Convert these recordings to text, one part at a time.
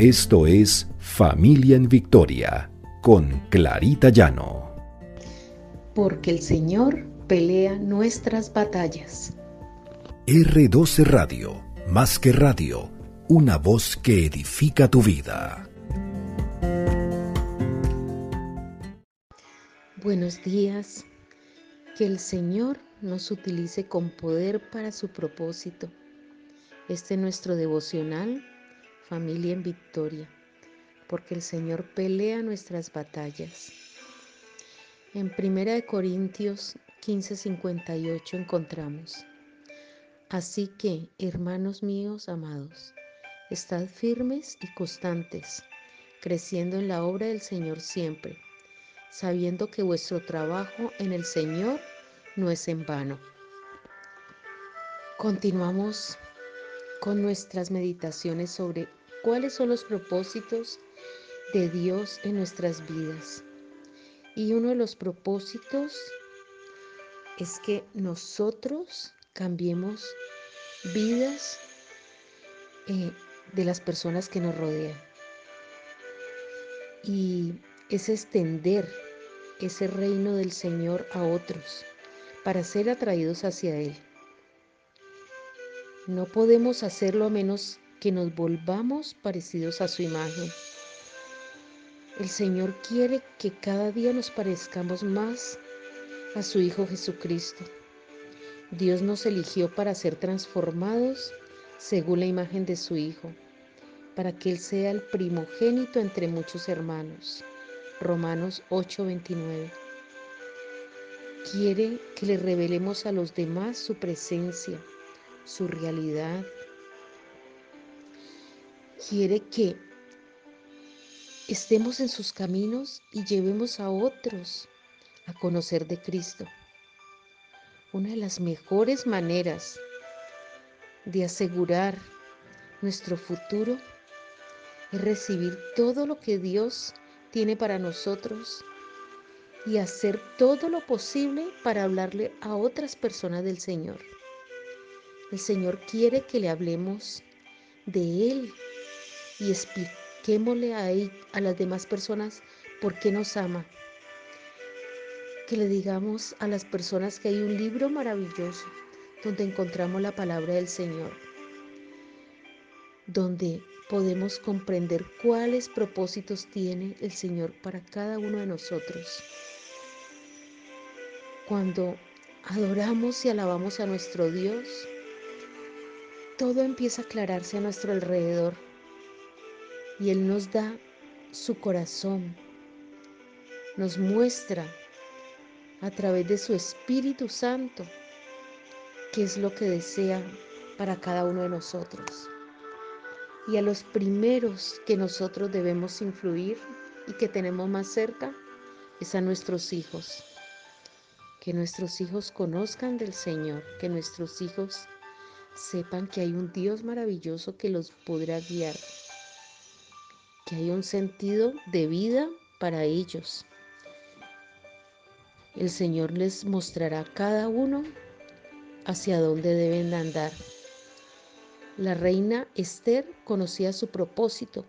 Esto es Familia en Victoria con Clarita Llano. Porque el Señor pelea nuestras batallas. R12 Radio, más que radio, una voz que edifica tu vida. Buenos días. Que el Señor nos utilice con poder para su propósito. Este es nuestro devocional familia en victoria, porque el Señor pelea nuestras batallas. En 1 Corintios 15:58 encontramos, Así que, hermanos míos amados, estad firmes y constantes, creciendo en la obra del Señor siempre, sabiendo que vuestro trabajo en el Señor no es en vano. Continuamos con nuestras meditaciones sobre cuáles son los propósitos de Dios en nuestras vidas. Y uno de los propósitos es que nosotros cambiemos vidas eh, de las personas que nos rodean. Y es extender ese reino del Señor a otros para ser atraídos hacia Él. No podemos hacerlo a menos que nos volvamos parecidos a su imagen. El Señor quiere que cada día nos parezcamos más a su Hijo Jesucristo. Dios nos eligió para ser transformados según la imagen de su Hijo, para que Él sea el primogénito entre muchos hermanos. Romanos 8:29. Quiere que le revelemos a los demás su presencia, su realidad, quiere que estemos en sus caminos y llevemos a otros a conocer de Cristo. Una de las mejores maneras de asegurar nuestro futuro es recibir todo lo que Dios tiene para nosotros y hacer todo lo posible para hablarle a otras personas del Señor. El Señor quiere que le hablemos de Él y expliquémosle a, las demás personas por qué nos ama. Que le digamos a las personas que hay un libro maravilloso donde encontramos la palabra del Señor, donde podemos comprender cuáles propósitos tiene el Señor para cada uno de nosotros. Cuando adoramos y alabamos a nuestro Dios, todo empieza a aclararse a nuestro alrededor y Él nos da su corazón, nos muestra a través de su Espíritu Santo qué es lo que desea para cada uno de nosotros. Y a los primeros que nosotros debemos influir y que tenemos más cerca es a nuestros hijos. Que nuestros hijos conozcan del Señor, que nuestros hijos sepan que hay un Dios maravilloso que los podrá guiar que hay un sentido de vida para ellos. El Señor les mostrará a cada uno hacia dónde deben andar. La reina Esther conocía su propósito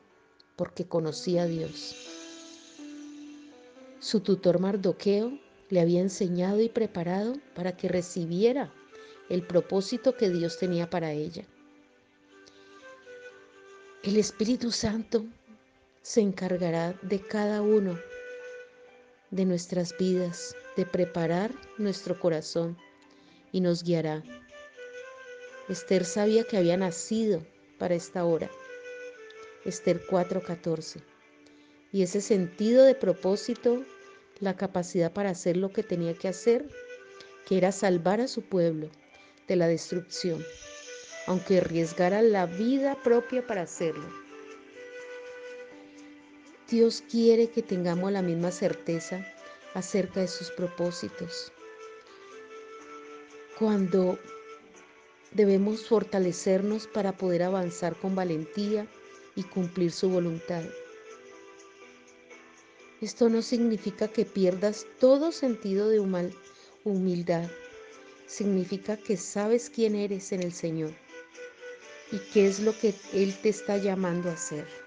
porque conocía a Dios. Su tutor Mardoqueo le había enseñado y preparado para que recibiera el propósito que Dios tenía para ella. El Espíritu Santo se encargará de cada uno de nuestras vidas, de preparar nuestro corazón y nos guiará. Esther sabía que había nacido para esta hora. Esther 4:14. Y ese sentido de propósito, la capacidad para hacer lo que tenía que hacer, que era salvar a su pueblo de la destrucción, aunque arriesgara la vida propia para hacerlo. Dios quiere que tengamos la misma certeza acerca de sus propósitos. Cuando debemos fortalecernos para poder avanzar con valentía y cumplir su voluntad. Esto no significa que pierdas todo sentido de humildad. Significa que sabes quién eres en el Señor y qué es lo que Él te está llamando a hacer.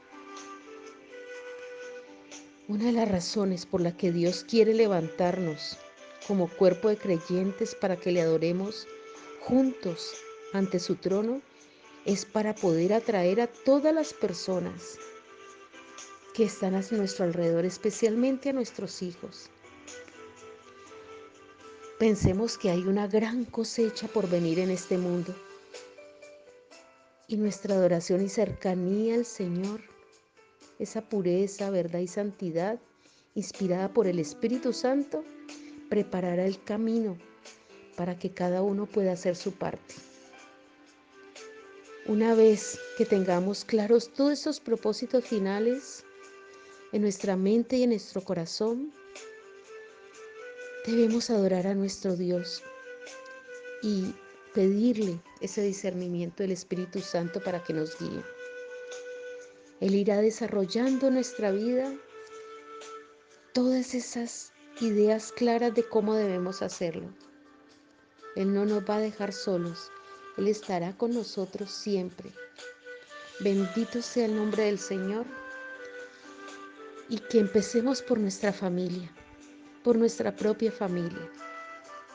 Una de las razones por la que Dios quiere levantarnos como cuerpo de creyentes para que le adoremos juntos ante su trono es para poder atraer a todas las personas que están a nuestro alrededor, especialmente a nuestros hijos. Pensemos que hay una gran cosecha por venir en este mundo y nuestra adoración y cercanía al Señor, esa pureza, verdad y santidad inspirada por el Espíritu Santo, preparará el camino para que cada uno pueda hacer su parte. Una vez que tengamos claros todos esos propósitos finales en nuestra mente y en nuestro corazón, debemos adorar a nuestro Dios y pedirle ese discernimiento del Espíritu Santo para que nos guíe. Él irá desarrollando nuestra vida todas esas ideas claras de cómo debemos hacerlo. Él no nos va a dejar solos, Él estará con nosotros siempre. Bendito sea el nombre del Señor y que empecemos por nuestra familia, por nuestra propia familia.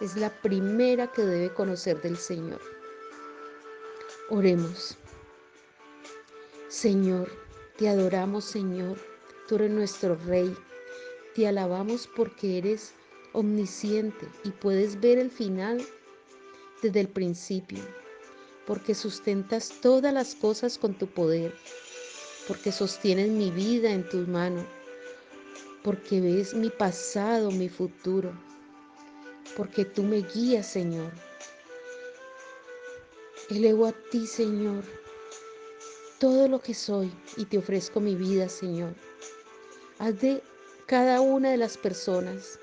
Es la primera que debe conocer del Señor. Oremos. Señor, te adoramos Señor, tú eres nuestro Rey. Te alabamos porque eres omnisciente y puedes ver el final desde el principio, porque sustentas todas las cosas con tu poder, porque sostienes mi vida en tus manos, porque ves mi pasado, mi futuro, porque tú me guías, Señor. Elevo a ti, Señor, todo lo que soy y te ofrezco mi vida, Señor. Haz de cada una de las personas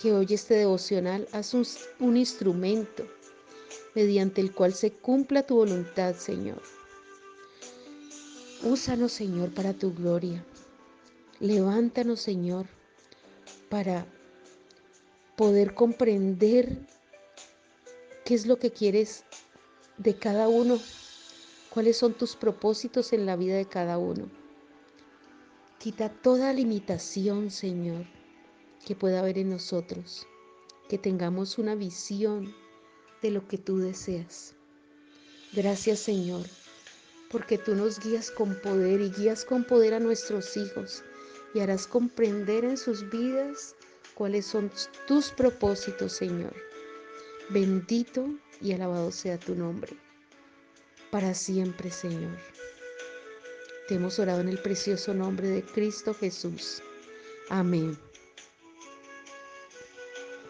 que oye este devocional, haz un, un instrumento mediante el cual se cumpla tu voluntad, Señor. Úsanos, Señor, para tu gloria. Levántanos, Señor, para poder comprender qué es lo que quieres de cada uno, cuáles son tus propósitos en la vida de cada uno. Quita toda limitación, Señor, que pueda haber en nosotros, que tengamos una visión de lo que tú deseas. Gracias Señor, porque tú nos guías con poder y guías con poder a nuestros hijos y harás comprender en sus vidas cuáles son tus propósitos, Señor. Bendito y alabado sea tu nombre. Para siempre, Señor. Te hemos orado en el precioso nombre de Cristo Jesús. Amén.